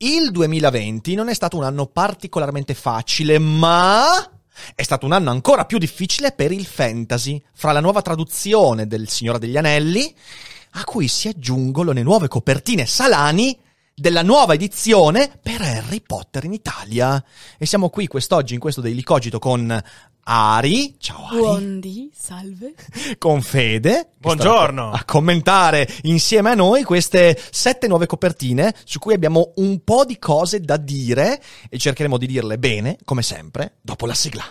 Il 2020 non è stato un anno particolarmente facile, ma è stato un anno ancora più difficile per il fantasy, fra la nuova traduzione del Signore degli Anelli, a cui si aggiungono le nuove copertine salani della nuova edizione per Harry Potter in Italia. E siamo qui quest'oggi in questo Daily Cogito con Ari, ciao Ari, Buondì, salve. con Fede, Buongiorno. a commentare insieme a noi queste sette nuove copertine su cui abbiamo un po' di cose da dire e cercheremo di dirle bene, come sempre, dopo la sigla.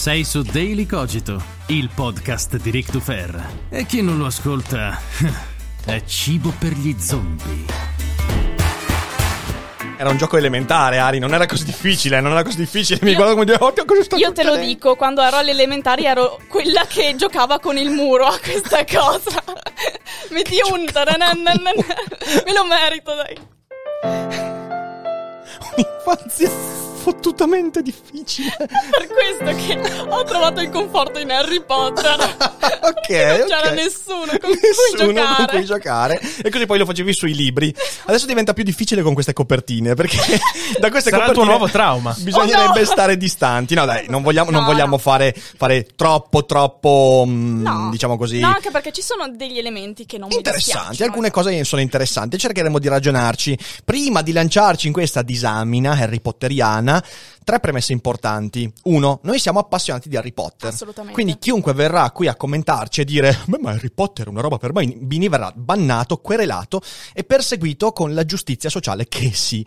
Sei su Daily Cogito, il podcast di Rick Dufer. E chi non lo ascolta è cibo per gli zombie. Era un gioco elementare, Ari, non era così difficile, non era così difficile. Mi guardo come dire, oddio, cosa sta Io te lo succedendo?" dico, quando ero alle elementari ero quella che giocava con il muro a questa cosa. Metti un. Me lo merito, dai. Un'infanzia fottutamente difficile. Per questo che ho trovato il conforto in Harry Potter. ok, Non c'era ok. nessuno con cui Nessuno giocare. con cui giocare. E così poi lo facevi sui libri. Adesso diventa più difficile con queste copertine, perché da queste Sarà il copertine tuo nuovo trauma. Bisognerebbe Oh, no! stare distanti. No, dai, non vogliamo, non No, vogliamo no. Fare, fare troppo, troppo, mm, No. diciamo così. No, anche perché ci sono degli elementi che non Interessanti, alcune cose sono interessanti, cercheremo di ragionarci. Prima di lanciarci in questa disamina Harry Potteriana, tre premesse importanti. Uno, noi siamo appassionati di Harry Potter. Assolutamente. Quindi chiunque verrà qui a commentarci e dire "Beh, ma Harry Potter è una roba per bambini", verrà bannato, querelato e perseguito con la giustizia sociale che si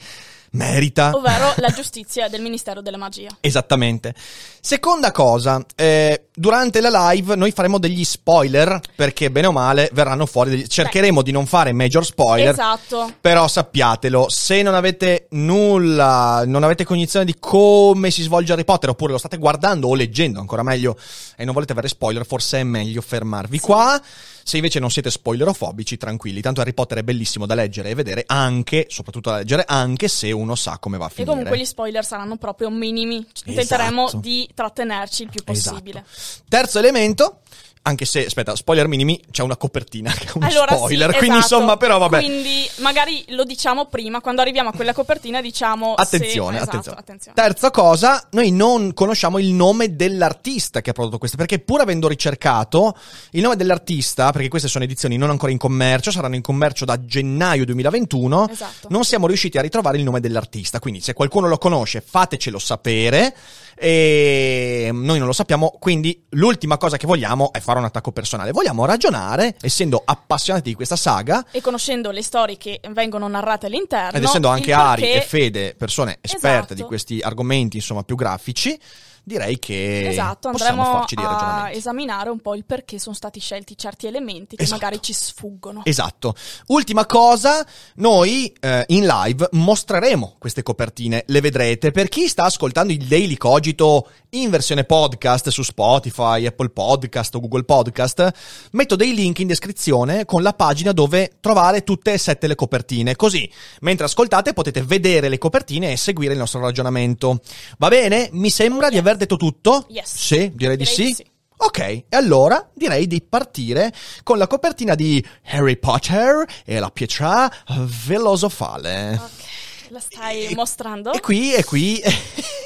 merita. Ovvero la giustizia del Ministero della Magia. Esattamente. Seconda cosa, eh, durante la live noi faremo degli spoiler perché bene o male verranno fuori degli... Cercheremo di non fare major spoiler. Esatto. Però sappiatelo, se non avete nulla, non avete cognizione di come si svolge Harry Potter, oppure lo state guardando o leggendo ancora meglio e non volete avere spoiler, forse è meglio fermarvi qua. Se invece non siete spoilerofobici, tranquilli, tanto Harry Potter è bellissimo da leggere e vedere anche, soprattutto da leggere, anche se uno sa come va a E finire. comunque gli spoiler saranno proprio minimi. Tenteremo Esatto. di trattenerci il più possibile. Esatto. Terzo elemento, anche se, aspetta, spoiler minimi, c'è una copertina che è uno Allora, spoiler, sì, quindi esatto. insomma, però vabbè. Quindi magari lo diciamo prima, quando arriviamo a quella copertina diciamo... se- Attenzione, esatto, attenzione. attenzione. Terza cosa, noi non conosciamo il nome dell'artista che ha prodotto queste, perché pur avendo ricercato il nome dell'artista, perché queste sono edizioni non ancora in commercio, saranno in commercio da gennaio 2021, Esatto. non siamo riusciti a ritrovare il nome dell'artista. Quindi se qualcuno lo conosce, fatecelo sapere. E noi non lo sappiamo, quindi l'ultima cosa che vogliamo è fare un attacco personale. Vogliamo ragionare, essendo appassionati di questa saga, E conoscendo le storie che vengono narrate all'interno... ed essendo anche il Ari perché- e Fede persone esperte Esatto. di questi argomenti, insomma, più grafici, direi che Esatto, possiamo farci dei a ragionamenti. esaminare un po' il perché sono stati scelti certi elementi che Esatto. magari ci sfuggono. Esatto. Ultima cosa, noi eh, in live mostreremo queste copertine, le vedrete. Per chi sta ascoltando il Daily Cogito in versione podcast su Spotify, Apple Podcast o Google Podcast, metto dei link in descrizione con la pagina dove trovare tutte e sette le copertine. Così, mentre ascoltate, potete vedere le copertine e seguire il nostro ragionamento. Va bene? Mi sembra di aver detto tutto? Yes. Sì, direi, di Direi sì. di sì. Ok, e allora direi di partire con la copertina di Harry Potter e la pietra filosofale. Ok, la stai mostrando? E qui, e qui, e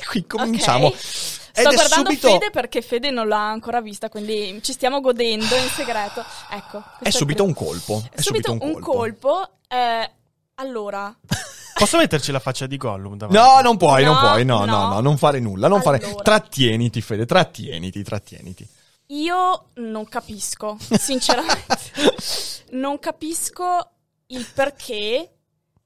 qui cominciamo. Ok. Ed Sto è guardando subito, Fede perché Fede non l'ha ancora vista, quindi ci stiamo godendo in segreto. Ecco. questo è il subito un colpo. È subito, un colpo. eh, allora, Posso metterci la faccia di Gollum davanti? No, non puoi, non No, puoi, no, no, no. no, non fare nulla, non fare... Allora. Trattieniti, Fede, trattieniti, trattieniti. io non capisco, sinceramente. non capisco il perché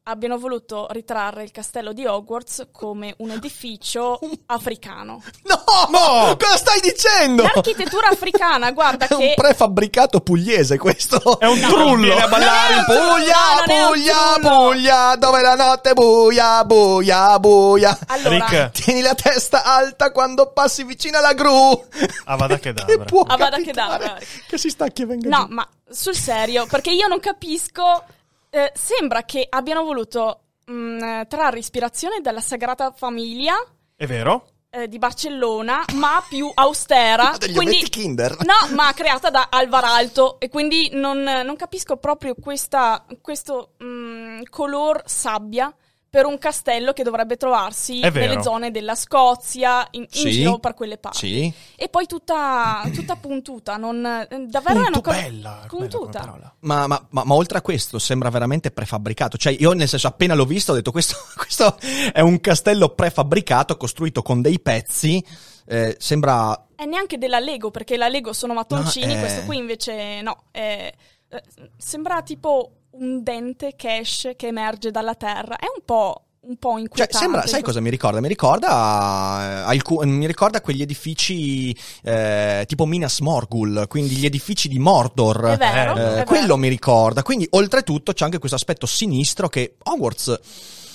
abbiano voluto ritrarre il castello di Hogwarts come un edificio africano. No! Cosa stai dicendo? L'architettura africana, guarda È un che... prefabbricato pugliese questo. È un trullo. Vieni a ballare in Puglia, trullo, Puglia, trullo. Puglia, dove la notte è buia, buia, buia. Allora, Rick. Tieni la testa alta quando passi vicino alla gru. Avada Che Kedavra. può Avada capitare Kedavra. Che si stacchi e venga No, giù. ma sul serio, perché io non capisco. Eh, sembra che abbiano voluto mh, trarre ispirazione dalla Sagrada Famiglia È vero? eh, di Barcellona, ma più austera. Degli quindi, Kinder. No, ma creata da Alvar Alto. E quindi non, non capisco proprio questa, questo mh, color sabbia. Per un castello che dovrebbe trovarsi È nelle zone della Scozia, in, in Sì. giro per quelle parti. Sì. E poi tutta, tutta puntuta, non, davvero è una Punto cosa bella. puntuta. Ma, ma- ma- ma oltre a questo sembra veramente prefabbricato. Cioè, io nel senso, appena l'ho visto, ho detto: questo, questo è un castello prefabbricato costruito con dei pezzi. eh, sembra. E neanche della Lego, perché la Lego sono mattoncini, No, eh. questo qui invece no. è- eh, sembra tipo un dente che esce, che emerge dalla terra. È un po', un po' Cioè, inquietante. sembra, sai cosa mi ricorda? Mi ricorda, eh, alcu- mi ricorda quegli edifici eh, tipo Minas Morgul, quindi gli edifici di Mordor. È vero, Eh, è vero. quello mi ricorda. Quindi, oltretutto, c'è anche questo aspetto sinistro che Hogwarts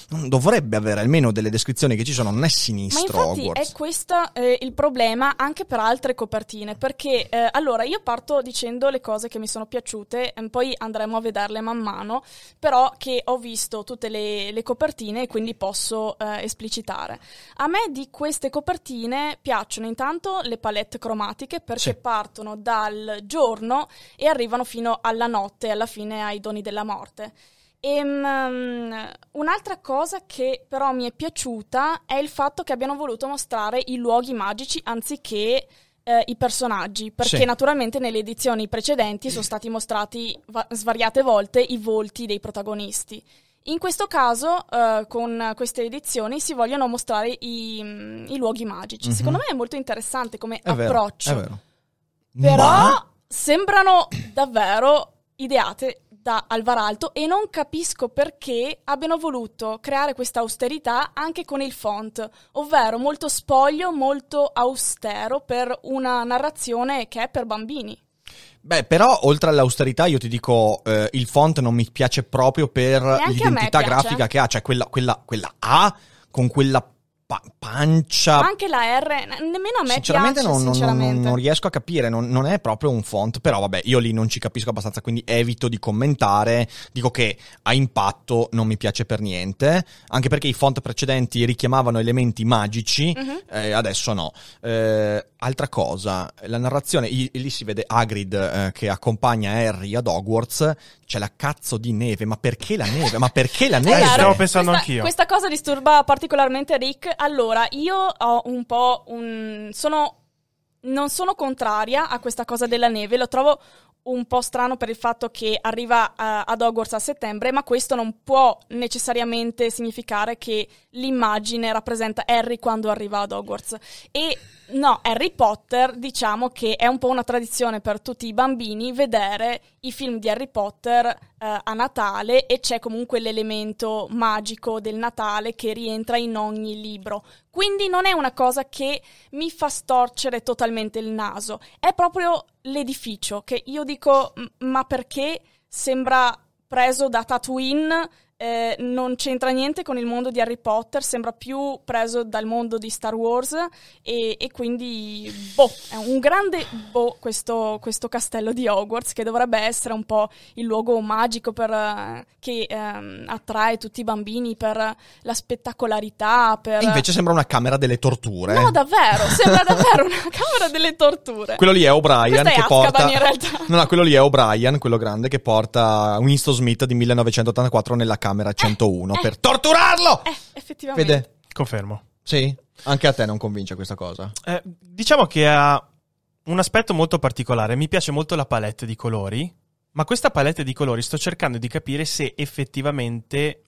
non dovrebbe avere, almeno delle descrizioni che ci sono, non è Ma sinistro infatti Hogwarts. è questo eh, il problema anche per altre copertine, perché eh, allora io parto dicendo le cose che mi sono piaciute, e poi andremo a vederle man mano, però che ho visto tutte le, le copertine e quindi posso eh, esplicitare. A me di queste copertine piacciono intanto le palette cromatiche perché Sì. partono dal giorno e arrivano fino alla notte, alla fine ai doni della morte. Mm, un'altra cosa che però mi è piaciuta è il fatto che abbiano voluto mostrare i luoghi magici anziché eh, i personaggi, perché Sì. naturalmente nelle edizioni precedenti sono stati mostrati va- svariate volte i volti dei protagonisti. In questo caso, eh, con queste edizioni, si vogliono mostrare i, mm, i luoghi magici. Mhm. Secondo me è molto interessante come È vero, approccio. è vero. Però Ma- sembrano davvero ideate da Alvar Alto e non capisco perché abbiano voluto creare questa austerità anche con il font, ovvero molto spoglio, molto austero per una narrazione che è per bambini. Beh, però, oltre all'austerità, io ti dico, eh, il font non mi piace proprio per Neanche l'identità grafica che ha, cioè quella, quella, quella A con quella pa- pancia. Anche la R, nemmeno a me sinceramente, piace, non, sinceramente. non- non riesco a capire, non, non è proprio un font, però vabbè, io lì non ci capisco abbastanza, quindi evito di commentare. Dico che a impatto non mi piace per niente, anche perché i font precedenti richiamavano elementi magici, Mhm. eh, adesso no. Eh, altra cosa, la narrazione, i- lì si vede Hagrid eh, che accompagna Harry ad Hogwarts, c'è la cazzo di neve, ma perché la neve? Ma perché la neve? vero, stavo pensando questa, anch'io. Questa cosa disturba particolarmente Rick. Allora, io ho un po' un... sono... Non sono contraria a questa cosa della neve, lo trovo un po' strano per il fatto che arriva eh, ad Hogwarts a settembre, ma questo non può necessariamente significare che l'immagine rappresenta Harry quando arriva ad Hogwarts. E no, Harry Potter diciamo che è un po' una tradizione per tutti i bambini vedere i film di Harry Potter eh, a Natale e c'è comunque l'elemento magico del Natale che rientra in ogni libro. Quindi non è una cosa che mi fa storcere totalmente il naso, è proprio l'edificio che io dico "M- ma perché sembra preso da Tatooine eh, non c'entra niente con il mondo di Harry Potter, sembra più preso dal mondo di Star Wars e, e quindi, boh, è un grande boh questo, questo castello di Hogwarts che dovrebbe essere un po' il luogo magico per, eh, che ehm, attrae tutti i bambini per la spettacolarità, per... Invece sembra una camera delle torture. No, davvero, sembra davvero una camera delle torture. Quello lì è O'Brien che Azkaban, porta. in realtà. No, no, quello lì è O'Brien, quello grande che porta Winston Smith di 1984 nella camera 101 eh. per torturarlo. Eh, effettivamente. Vede? Confermo. Sì? Anche a te non convince questa cosa. Eh, diciamo che ha un aspetto molto particolare. Mi piace molto la palette di colori, ma questa palette di colori sto cercando di capire se effettivamente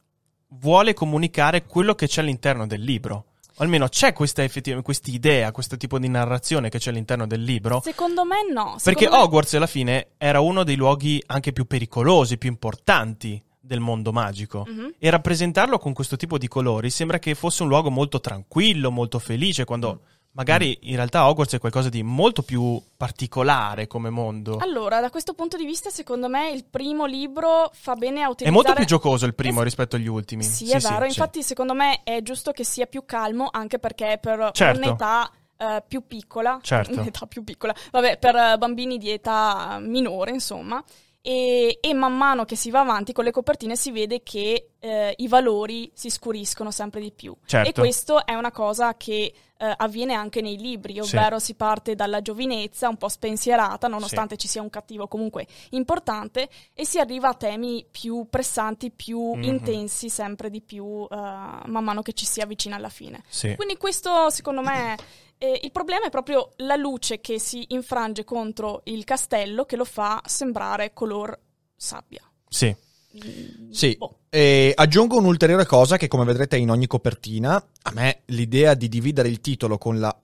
vuole comunicare quello che c'è all'interno del libro. O almeno c'è questa effettiva- quest'idea, questo tipo di narrazione che c'è all'interno del libro. Secondo me no. Perché Secondo me- Hogwarts alla fine era uno dei luoghi anche più pericolosi, più importanti del mondo magico. Mhm. E rappresentarlo con questo tipo di colori sembra che fosse un luogo molto tranquillo, molto felice, quando magari in realtà Hogwarts è qualcosa di molto più particolare come mondo. Allora, da questo punto di vista, secondo me il primo libro fa bene a È utilizzare... molto più giocoso il primo Es- rispetto agli ultimi. Sì, è vero. Infatti, secondo me è giusto che sia più calmo, anche perché è per Certo. un'età eh, più piccola. Certo. Un'età più piccola. Vabbè, per eh, bambini di età minore, insomma. E, e man mano che si va avanti con le copertine si vede che eh, i valori si scuriscono sempre di più. Certo. E questo è una cosa che eh, avviene anche nei libri, ovvero si parte dalla giovinezza un po' spensierata, nonostante ci sia un cattivo comunque importante, e si arriva a temi più pressanti, più Mhm. intensi, sempre di più eh, man mano che ci si avvicina alla fine. Sì. Quindi questo secondo me eh, il problema è proprio la luce che si infrange contro il castello che lo fa sembrare color sabbia. Sì. Mm, Sì, boh. e aggiungo un'ulteriore cosa che come vedrete in ogni copertina, a me l'idea di dividere il titolo con la,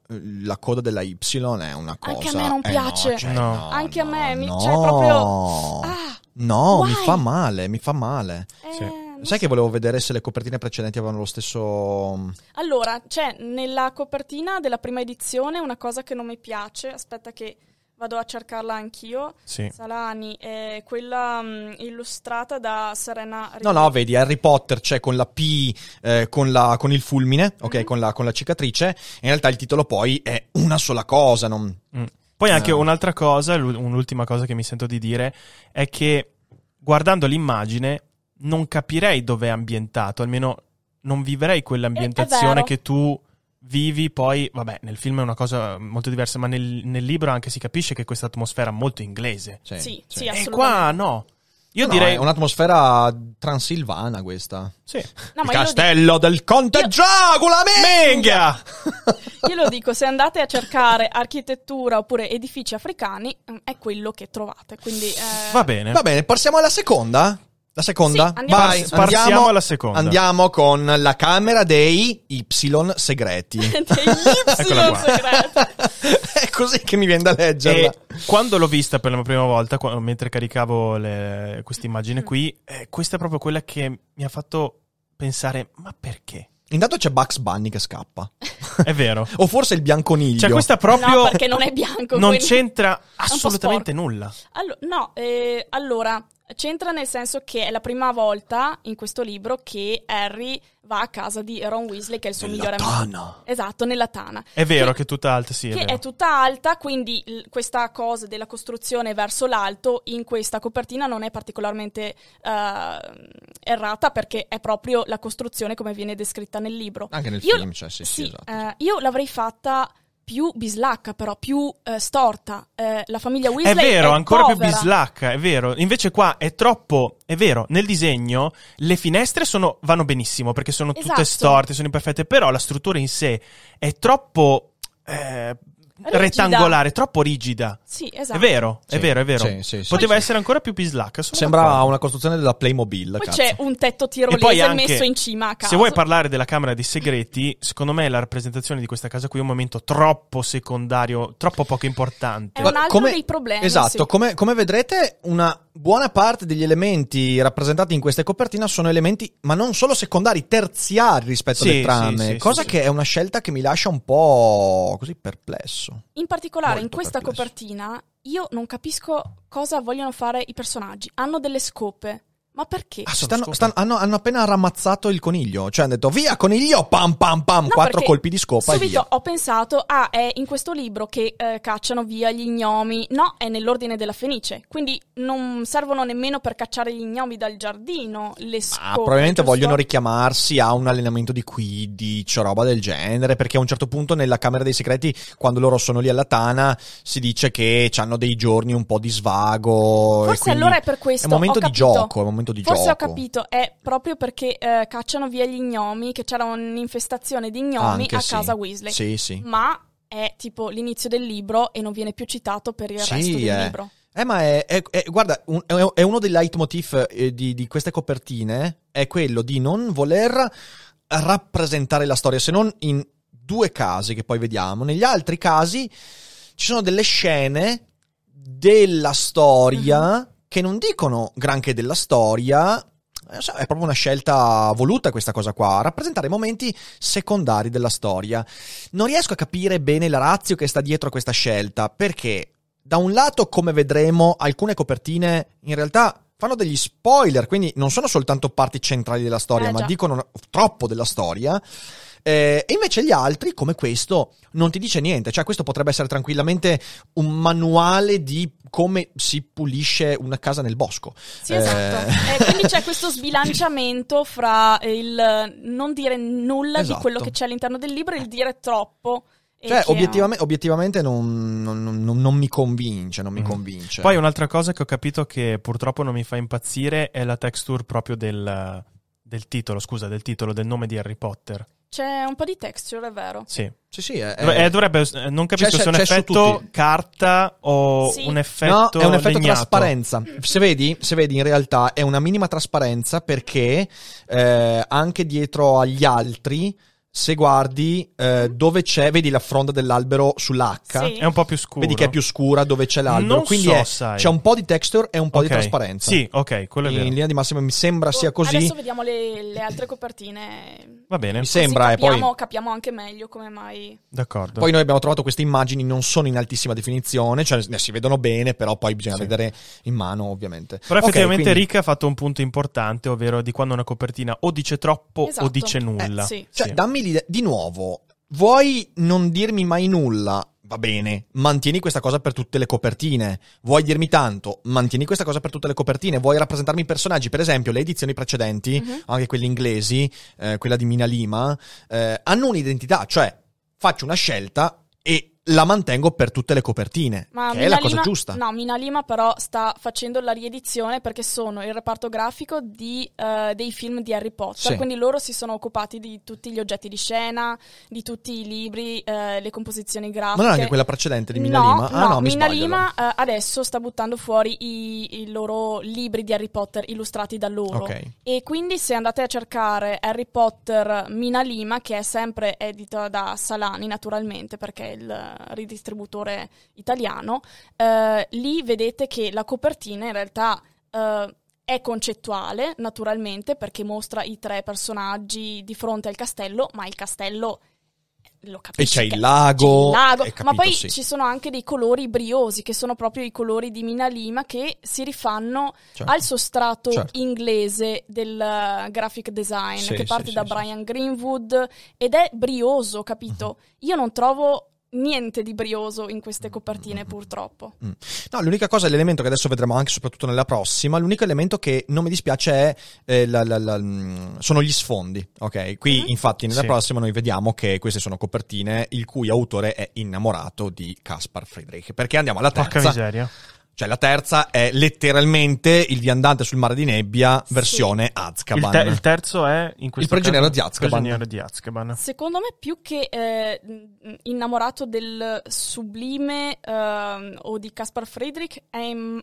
la coda della Y è una cosa... Anche a me non eh, piace. no, cioè, No. no, Anche a no, me, mi- no. cioè, proprio- Ah, No, mi why? fa male, mi fa male. eh, Sì. Sai so. che volevo vedere se le copertine precedenti avevano lo stesso... Allora, c'è nella copertina della prima edizione una cosa che non mi piace, aspetta che vado a cercarla anch'io. Sì. Salani, è quella mm, illustrata da Serena No, no, vedi, Harry Potter c'è con la P, eh, con, la- con il fulmine, ok, Mhm. con, la, con la cicatrice. In realtà il titolo poi è una sola cosa, non... Mm. Poi anche Eh. un'altra cosa, l'u- un'ultima cosa che mi sento di dire, è che guardando l'immagine non capirei dove è ambientato, almeno non vivrei quell'ambientazione vero. che tu vivi poi, vabbè, nel film è una cosa molto diversa, ma nel, nel libro anche si capisce che questa atmosfera è molto inglese. Sì, Sì, sì, E assolutamente. qua no. Io No, direi... È un'atmosfera transilvana questa. Sì. No, il ma io lo, castello del conte Io- Dracula, Menga! dico, io lo dico, se andate a cercare architettura oppure edifici africani, mm, è quello che trovate. Quindi, eh, Va bene. Va bene, passiamo alla seconda. La seconda? Sì, andiamo Vai, alla seconda. Partiamo alla seconda. Andiamo con la camera dei Y segreti. Eccola Y qua. segreti. È così che mi viene da leggerla. E quando l'ho vista per la prima volta, qua- mentre caricavo le- questa immagine qui, eh, questa è proprio quella che mi ha fatto pensare, ma perché? Intanto c'è Bugs Bunny che scappa. È vero. o forse il bianconiglio. Cioè, questa proprio No, perché non è bianco. non quindi- c'entra assolutamente nulla. Allo- no, eh, allora, c'entra nel senso che è la prima volta in questo libro che Harry va a casa di Ron Weasley, che è il suo Nella migliore amico. tana. Esatto, nella tana. È vero che è tutta alta, sì, è che vero. è tutta alta, quindi l- questa cosa della costruzione verso l'alto in questa copertina non è particolarmente eh, errata perché è proprio la costruzione come viene descritta nel libro. Anche nel Io- film, cioè, sì, sì, esatto. eh, io l'avrei fatta più bislacca, però più eh, storta. Eh, la famiglia È Weasley vero, ancora più povera. bislacca, è vero. Invece qua è troppo, è vero, nel disegno le finestre sono, vanno benissimo perché sono tutte Esatto. storte, sono imperfette, però la struttura in sé è troppo eh, Rigida. rettangolare, troppo rigida. Sì, esatto. È vero, è Sì, vero, è vero. sì, sì, sì. Poteva essere ancora più bislacca. sono Sembra d'accordo. una costruzione della Playmobil. Poi cazzo. c'è un tetto E tirolese anche, messo in cima a casa. Se vuoi parlare della Camera dei Segreti, secondo me la rappresentazione di questa casa qui è un momento troppo secondario, troppo poco importante. È un altro dei problemi, Esatto, sì. come, come vedrete, una buona parte degli elementi rappresentati in queste copertine sono elementi, ma non solo secondari, terziari rispetto Sì, alle trame. sì, sì, cosa sì, che è una scelta che mi lascia un po' così perplesso. In particolare, in Molto questa perplesso. copertina, io non capisco cosa vogliono fare i personaggi. Hanno delle scope. Ma perché? Ah, stanno- stanno- hanno, hanno appena ramazzato il coniglio. Cioè, hanno detto via coniglio, pam pam pam, No, quattro colpi di scopa e Subito via. ho pensato, ah, è in questo libro che eh, cacciano via gli gnomi. No, è nell'ordine della Fenice. Quindi non servono nemmeno per cacciare gli gnomi dal giardino. Le scope. Ah, probabilmente giusto? vogliono richiamarsi a un allenamento di Quidditch o roba del genere, perché a un certo punto nella Camera dei Segreti, quando loro sono lì alla Tana, si dice che hanno dei giorni un po' di svago. Forse quindi allora è per questo. È un momento ho di capito. gioco, è un momento di Forse gioco. ho capito, è proprio perché eh, cacciano via gli gnomi, che c'era un'infestazione di gnomi Anche a sì. casa Weasley. Sì, sì. Ma è tipo l'inizio del libro e non viene più citato per il Sì, resto del eh. libro. Eh, ma è, è- è- guarda, un- è, è uno dei leitmotiv eh, di, di queste copertine, è quello di non voler rappresentare la storia, se non in due casi che poi vediamo. Negli altri casi ci sono delle scene della storia Mhm. Che non dicono granché della storia, eh, è proprio una scelta voluta questa cosa qua, rappresentare momenti secondari della storia. Non riesco a capire bene la razio che sta dietro a questa scelta, perché da un lato, come vedremo, alcune copertine in realtà fanno degli spoiler, quindi non sono soltanto parti centrali della storia, Eh, ma dicono troppo della storia. Eh, e invece gli altri, come questo, non ti dice niente. Cioè, questo potrebbe essere tranquillamente un manuale di come si pulisce una casa nel bosco. Sì, esatto. Eh, Eh, quindi c'è questo sbilanciamento fra il non dire nulla Esatto. di quello che c'è all'interno del libro e il dire troppo. Cioè, obiettivamente, obiettivamente non, non- non- non mi convince, non mi Mm. convince. Poi un'altra cosa che ho capito che purtroppo non mi fa impazzire è la texture proprio del, del titolo, scusa, del titolo, del nome di Harry Potter. C'è un po' di texture, è vero. Sì. sì, sì, è, Dov- eh, dovrebbe, eh, non capisco c'è- se è un effetto carta o Sì. un effetto No, è un effetto legnato. trasparenza. Se vedi, se vedi, in realtà è una minima trasparenza perché eh, anche dietro agli altri, se guardi eh, dove c'è, vedi la fronda dell'albero sull'H. Sì. È un po' più scuro. Vedi che è più scura dove c'è l'albero. Non Quindi so, è- sai. c'è un po' di texture e un po' di Ok. trasparenza. Sì, ok, quello è In vero. linea di massima mi sembra sia così. Adesso vediamo le, le altre copertine. Va bene, Mi sembra, Così e poi- capiamo, capiamo anche meglio come mai. d'accordo. Poi noi abbiamo trovato queste immagini, non sono in altissima definizione, cioè ne si vedono bene, però poi bisogna Sì. vedere in mano, ovviamente. Però Ok, effettivamente quindi- Rick ha fatto un punto importante, ovvero di quando una copertina o dice troppo o Esatto. dice nulla. Eh, sì. Cioè, Sì. dammi l'idea. Di nuovo, vuoi non dirmi mai nulla? Va bene, mantieni questa cosa per tutte le copertine. Vuoi dirmi tanto? Mantieni questa cosa per tutte le copertine. Vuoi rappresentarmi i personaggi? Per esempio, le edizioni precedenti, Mhm. anche quelle inglesi, eh, quella di Mina Lima, eh, hanno un'identità, cioè faccio una scelta e la mantengo per tutte le copertine, Ma che è Mina la cosa Lima- giusta. No, Mina Lima però sta facendo la riedizione perché sono il reparto grafico di, eh, dei film di Harry Potter, Sì. quindi loro si sono occupati di tutti gli oggetti di scena, di tutti i libri, eh, le composizioni grafiche. Ma non anche quella precedente di Mina no, Lima? Ah no, mi Mina sbaglio, Lima eh, adesso sta buttando fuori i, i loro libri di Harry Potter illustrati da loro. Ok. E quindi se andate a cercare Harry Potter Mina Lima, che è sempre edito da Salani naturalmente perché è il ridistributore italiano, eh, lì vedete che la copertina in realtà eh, è concettuale naturalmente perché mostra i tre personaggi di fronte al castello, ma il castello lo capisci c'è il lago, c'è il lago, capito, ma poi sì. ci sono anche dei colori briosi che sono proprio i colori di Mina Lima che si rifanno Certo. al sostrato Certo. inglese del uh, graphic design Sì, che parte sì, da. Brian Greenwood ed è brioso, capito? Mhm. Io non trovo niente di brioso in queste Mhm. copertine purtroppo. No, l'unica cosa, l'elemento che adesso vedremo anche soprattutto nella prossima, l'unico elemento che non mi dispiace è eh, la- la- la- mm, sono gli sfondi, ok? Qui Mhm. infatti nella Sì. prossima noi vediamo che queste sono copertine il cui autore è innamorato di Caspar Friedrich, perché andiamo alla Porca terza, miseria. Cioè la terza è letteralmente il viandante sul mare di nebbia versione Il, Azkaban. te- il terzo è in questo prigioniero caso- di Azkaban. prigioniero di Azkaban. Secondo me più che eh, innamorato del sublime ehm, o di Caspar Friedrich, è in-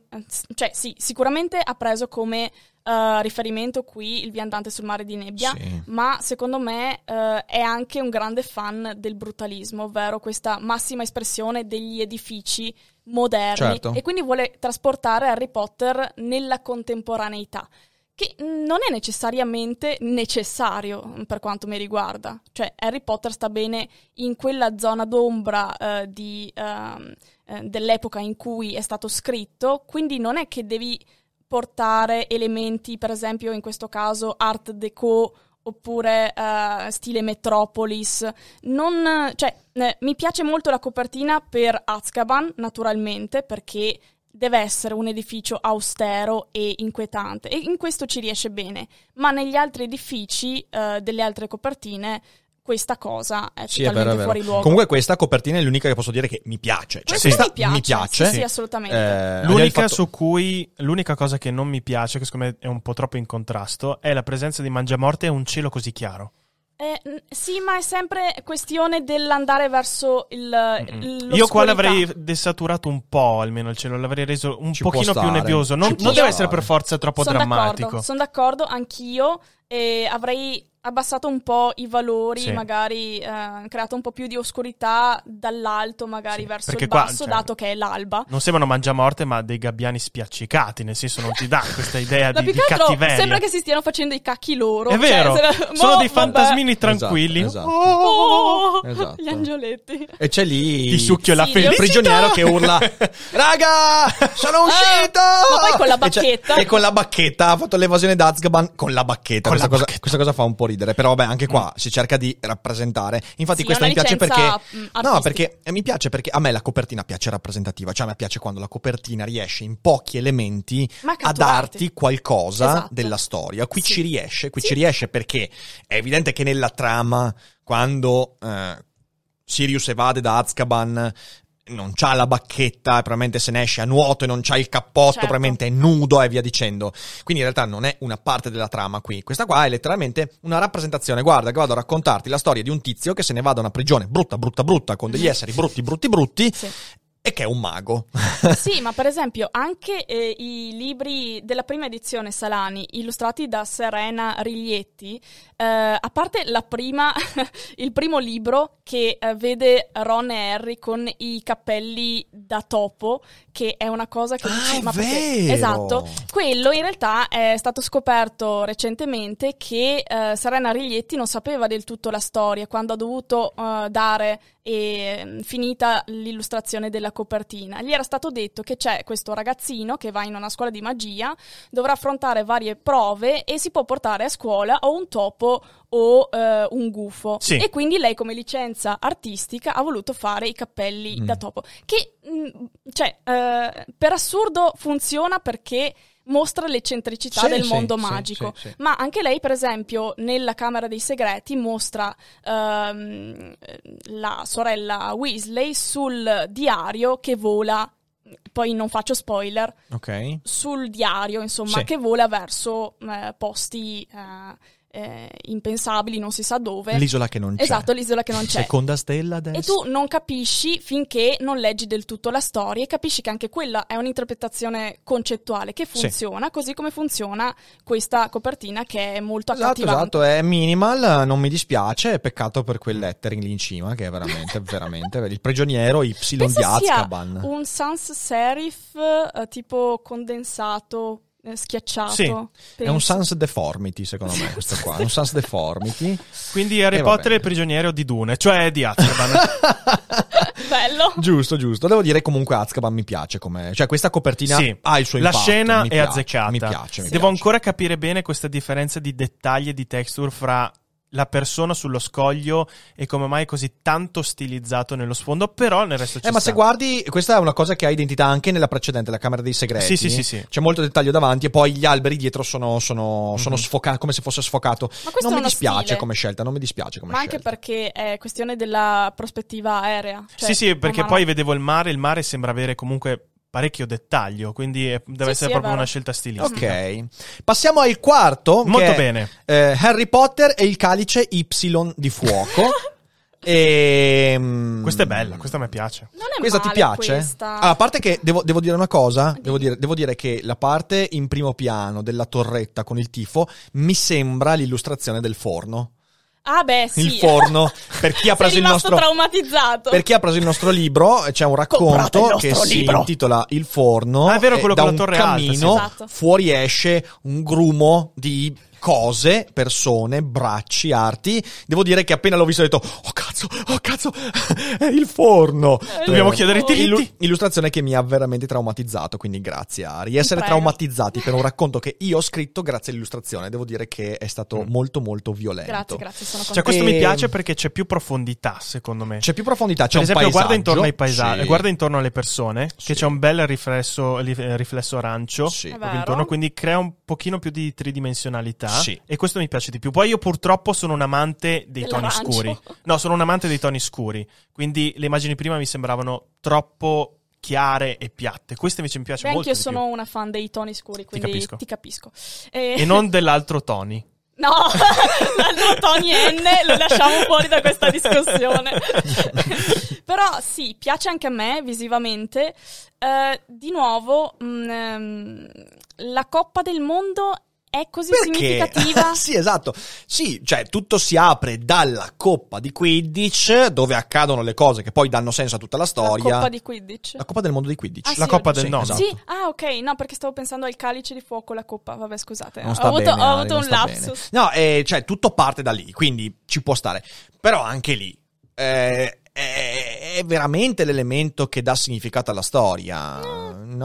cioè sì, sicuramente ha preso come eh, riferimento qui il viandante sul mare di nebbia, Sì. ma secondo me eh, è anche un grande fan del brutalismo, ovvero questa massima espressione degli edifici moderni Certo. e quindi vuole trasportare Harry Potter nella contemporaneità che non è necessariamente necessario per quanto mi riguarda. Cioè, Harry Potter sta bene in quella zona d'ombra eh, di, ehm, eh, dell'epoca in cui è stato scritto, quindi non è che devi portare elementi, per esempio in questo caso art deco oppure eh, stile Metropolis. Non, cioè, eh, mi piace molto la copertina per Azkaban, naturalmente, perché deve essere un edificio austero e inquietante e in questo ci riesce bene, ma negli altri edifici eh, delle altre copertine questa cosa è Sì, è totalmente vero, è vero. fuori luogo. Comunque questa copertina è l'unica che posso dire che mi piace. Cioè, Questa questa mi piace, sì, sì, assolutamente. Eh, L'unica fatto- su cui l'unica cosa che non mi piace, che secondo me è un po' troppo in contrasto, è la presenza di Mangiamorte e un cielo così chiaro. Eh, sì, ma è sempre questione dell'andare verso il, l'oscurità. Io qua l'avrei desaturato un po', almeno il cielo, l'avrei reso un Ci pochino più nebbioso. Non, non deve essere per forza troppo Sono drammatico. d'accordo, sono d'accordo, anch'io. E avrei abbassato un po' i valori, Sì. magari eh, creato un po' più di oscurità dall'alto, magari Sì, verso il qua, basso, cioè, dato che è l'alba. Non sembrano mangiamorte, ma dei gabbiani spiaccicati, nel senso non ti dà questa idea di, di cattiveria. sembra che si stiano facendo i cacchi loro. È vero, cioè, se- sono boh, dei vabbè. fantasmini tranquilli. Esatto, esatto. Oh, Esatto. gli angioletti. E c'è lì Ti succhio la Sì, il felicità. prigioniero che urla Raga, sono uscito! ma poi con la E bacchetta. E, con la bacchetta ha fatto l'evasione d'Azkaban con la bacchetta. Con questa, la cosa, bacchetta. questa cosa fa un po' ridere, però vabbè, anche qua si cerca di rappresentare. Infatti Sì, questa mi piace perché licenza, mh, No, artistica. perché eh, mi piace perché a me la copertina piace rappresentativa, cioè a me piace quando la copertina riesce in pochi elementi a darti qualcosa Esatto. della storia. Qui Sì. ci riesce, qui Sì. ci riesce perché è evidente che nella trama quando eh, Sirius evade da Azkaban non c'ha la bacchetta, probabilmente se ne esce a nuoto e non c'ha il cappotto, Certo. probabilmente è nudo e via dicendo. Quindi in realtà non è una parte della trama qui. Questa qua è letteralmente una rappresentazione. Guarda che vado a raccontarti la storia di un tizio che se ne va da una prigione brutta, brutta, brutta, con degli esseri brutti, brutti, brutti, Sì. e che è un mago. Sì, ma per esempio anche eh, i libri della prima edizione Salani, illustrati da Serena Riglietti, eh, a parte la prima, il primo libro che eh, vede Ron e Harry con i cappelli da topo, che è una cosa che Ah, dici, è ma perché?" Esatto. Quello in realtà è stato scoperto recentemente che eh, Serena Riglietti non sapeva del tutto la storia quando ha dovuto dare e mm, finita l'illustrazione della copertina. Gli era stato detto che c'è questo ragazzino che va in una scuola di magia, dovrà affrontare varie prove e si può portare a scuola o un topo o eh, un gufo. Sì. E quindi lei come licenza artistica ha voluto fare i cappelli Mm. da topo. Che, mm, cioè, eh, per assurdo funziona perché mostra l'eccentricità Sì, del mondo sì, magico. sì. Ma anche lei, per esempio, nella Camera dei Segreti mostra ehm, la sorella Weasley sul diario che vola. Poi non faccio spoiler, ok. sul diario, insomma, che vola verso eh, posti eh, eh, impensabili, non si sa dove. L'isola che non c'è. Esatto, l'isola che non c'è. Seconda stella adesso. E tu non capisci finché non leggi del tutto la storia e capisci che anche quella è un'interpretazione concettuale che Sì. funziona, così come funziona questa copertina che è molto Esatto, accattivante. esatto, è minimal, non mi dispiace, peccato per quel lettering lì in cima che è veramente, veramente, il prigioniero Y di Penso sia Azkaban. un sans serif eh, tipo condensato, schiacciato. Sì, È un penso. sans deformity secondo me questo qua, è un sans deformity. Quindi Harry E Potter è prigioniero di Dune, cioè di Azkaban. Bello. giusto, giusto, devo dire comunque Azkaban mi piace come, cioè questa copertina sì, ha il suo la impatto, scena mi è piace, azzeccata. Mi piace, mi Devo piace. ancora capire bene questa differenza di dettagli e di texture fra la persona sullo scoglio e come mai è così tanto stilizzato nello sfondo, però nel resto ci Eh, ma sta. se guardi, questa è una cosa che ha identità anche nella precedente, la Camera dei Segreti. Sì, sì, sì, sì. C'è molto dettaglio davanti e poi gli alberi dietro sono, sono, sono Mhm. sfocati, come se fosse sfocato. Ma questo non mi dispiace stile. come scelta, non mi dispiace come Ma anche scelta. perché è questione della prospettiva aerea. Cioè, sì, sì, perché poi vedevo il mare, il mare sembra avere comunque parecchio dettaglio, quindi è- deve Sì, essere sì, proprio una scelta stilistica. Ok, passiamo al quarto. Molto che è, bene. eh, Harry Potter e il calice Y di fuoco. e, mm, Questa è bella, questa mi piace. Non è Questa ti piace? questa. Ah, a parte che devo, devo dire una cosa, devo dire, devo dire che la parte in primo piano della torretta con il tifo mi sembra l'illustrazione del forno. Ah, beh, sì. Il forno, per chi ha preso il nostro traumatizzato. per chi ha preso il nostro libro, c'è un racconto che si libro. intitola Il forno. Ah, è vero, quello da con la un torre alta, camino sì. Esatto. fuoriesce un grumo di cose, persone, bracci, arti. Devo dire che appena l'ho visto ho detto "Oh cazzo, oh cazzo, è il forno". Dobbiamo Eh, chiedere i diritti. illu- illustrazione che mi ha veramente traumatizzato, quindi grazie Ari. Essere Prego. traumatizzati per un racconto che io ho scritto grazie all'illustrazione, devo dire che è stato Mm. molto molto violento. Grazie, grazie, sono Cioè, contenta. questo mi E- piace perché c'è più profondità, secondo me. C'è più profondità, c'è per esempio, un guarda paesaggio. intorno ai paesaggi, Sì. guarda intorno alle persone, Sì. che c'è un bel riflesso, eh, riflesso arancio Sì. Intorno, quindi crea un pochino più di tridimensionalità. Sì. E questo mi piace di più. Poi io purtroppo sono un amante dei toni scuri. No, sono un amante dei toni scuri. Quindi le immagini prima mi sembravano troppo chiare e piatte. Queste invece mi piace Beh, molto. anch'io sono una fan dei toni scuri, quindi capisco. ti capisco. Più. E non dell'altro Tony. No, l'altro Tony N lo lasciamo fuori da questa discussione. Però sì, piace anche a me visivamente. Eh, di nuovo, mm, ehm, la Coppa del Mondo è così Perché? significativa? sì, esatto. Sì, cioè tutto si apre dalla coppa di Quidditch, dove accadono le cose che poi danno senso a tutta la La storia. coppa di Quidditch. La coppa del mondo di Quidditch. Ah, La sì, Coppa del Sì, Nonno. esatto. Sì, ah ok, no perché stavo pensando al calice di fuoco, la coppa, vabbè scusate, Non ho avuto, bene, ho Ari, avuto un lapsus. bene. No, eh, cioè tutto parte da lì, quindi ci può stare. Però anche lì eh, è, è veramente l'elemento che dà significato alla storia.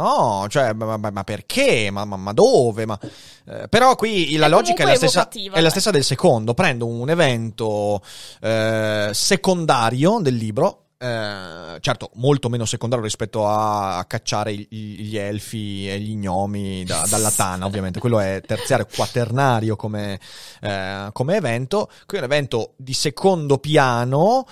No, cioè, ma, ma- ma perché? Ma, ma- dove? Ma, eh, però qui la È logica è la, stessa, è la stessa del secondo. Prendo un evento eh, secondario del libro. eh, certo, molto meno secondario rispetto a, a cacciare i- i- gli elfi e gli gnomi da- dalla tana, ovviamente. Quello è terziario, quaternario come, eh, come evento. Qui è un evento di secondo piano.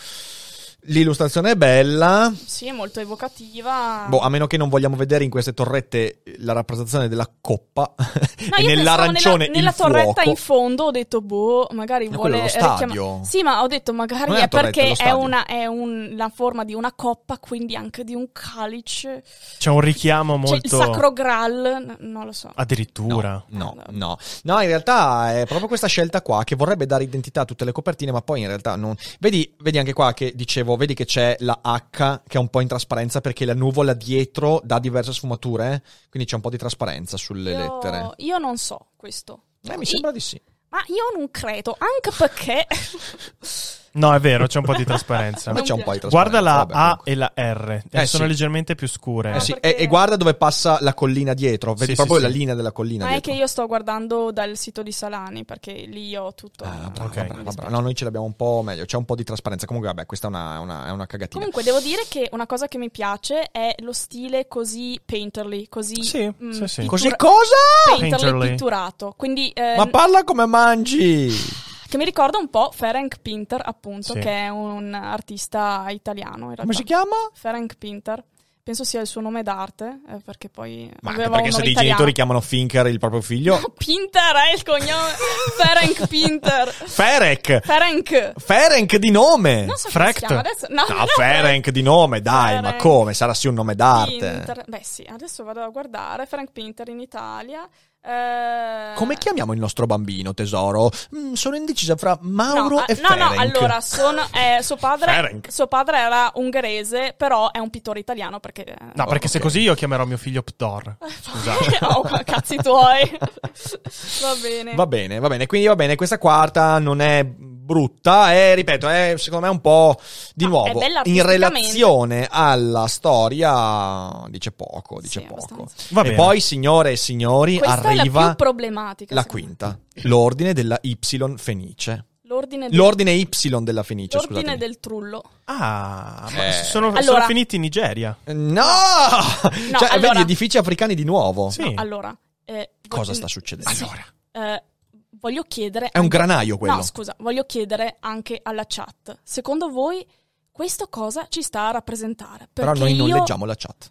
L'illustrazione è bella. Sì, è molto evocativa. Boh, a meno che non vogliamo vedere in queste torrette la rappresentazione della coppa No, e nell'arancione nella, nella il torretta fuoco. in fondo ho detto, boh, magari Ma vuole stadio. Sì, ma ho detto magari Non è è, torretta, perché è, una, è un- la forma di una coppa, quindi anche di un calice. C'è un richiamo Cioè, il molto... sacro Graal, non lo so. Addirittura. No, Ah, no, no, in realtà è proprio questa scelta qua che vorrebbe dare identità a tutte le copertine, ma poi in realtà non. Vedi, vedi anche qua che dicevo, vedi che c'è la H che è un po' in trasparenza perché la nuvola dietro dà diverse sfumature, quindi c'è un po' di trasparenza sulle Io, lettere. io non so questo. Eh, mi I- sembra di sì. Ma io non credo, anche perché... No, è vero, c'è un po' di trasparenza. Ma c'è un po' di trasparenza. Guarda la vabbè, A comunque. e la R, e Eh, sono sì. leggermente più scure. Eh sì, perché- e, e guarda dove passa la collina dietro, vedi Sì, proprio sì, la sì. linea della collina Ma è dietro. che io sto guardando dal sito di Salani, perché lì ho tutto... Ah, bravo, Ok. bravo, mi bravo. dispiace. No, noi ce l'abbiamo un po' meglio, c'è un po' di trasparenza. Comunque, vabbè, questa è una, una- è una cagatina. Comunque devo dire che una cosa che mi piace è lo stile così painterly, così... Sì, mm, sì, sì. pittura- Così cosa? Painterly, Painterly. pitturato. Quindi... eh, Ma parla come mangi! Che mi ricorda un po' Ferenc Pinter, appunto, Sì. che è un artista italiano in realtà. Come si chiama? Ferenc Pinter. Penso sia il suo nome d'arte, eh, perché poi Ma anche perché se dei italiano. genitori chiamano Finker il proprio figlio. Pinter è il cognome. Ferenc Pinter. Ferek! Ferenc. Ferenc di nome! Non so Frecht? adesso. No, No, no, Ferenc di nome, dai, ma Ferenc. come? Sarà sì un nome d'arte. Pinter. Beh sì, adesso vado a guardare. Ferenc Pinter in Italia. Eh, Come chiamiamo il nostro bambino, tesoro? Mm, sono indecisa fra Mauro no, e ah, no, Ferenc. no, allora, sono, eh, suo, padre, suo padre era ungherese, però è un pittore italiano perché... eh, No, perché se ok. così io chiamerò mio figlio Ptor. Scusate. oh, cazzi tuoi. Va bene. Va bene, va bene. Quindi va bene, questa quarta non è brutta, è, ripeto, è secondo me un po' di No, nuovo in relazione alla storia dice poco, dice Sì, poco. e bene. poi, signore e signori, Questa è la arriva più problematica. la me. quinta, l'ordine della Y Fenice. L'ordine, del- L'ordine Y della Fenice, l'ordine scusate. del trullo. Ah, ma Eh. sono, sono Allora- finiti in Nigeria. No! No, cioè, allora- vedi edifici africani di nuovo. Sì. No, allora... eh, Cosa vo- sta succedendo? Allora, eh, voglio chiedere... È un granaio quello. No, scusa, voglio chiedere anche alla chat. Secondo voi questo cosa ci sta a rappresentare? Però Perché noi non io- leggiamo la chat.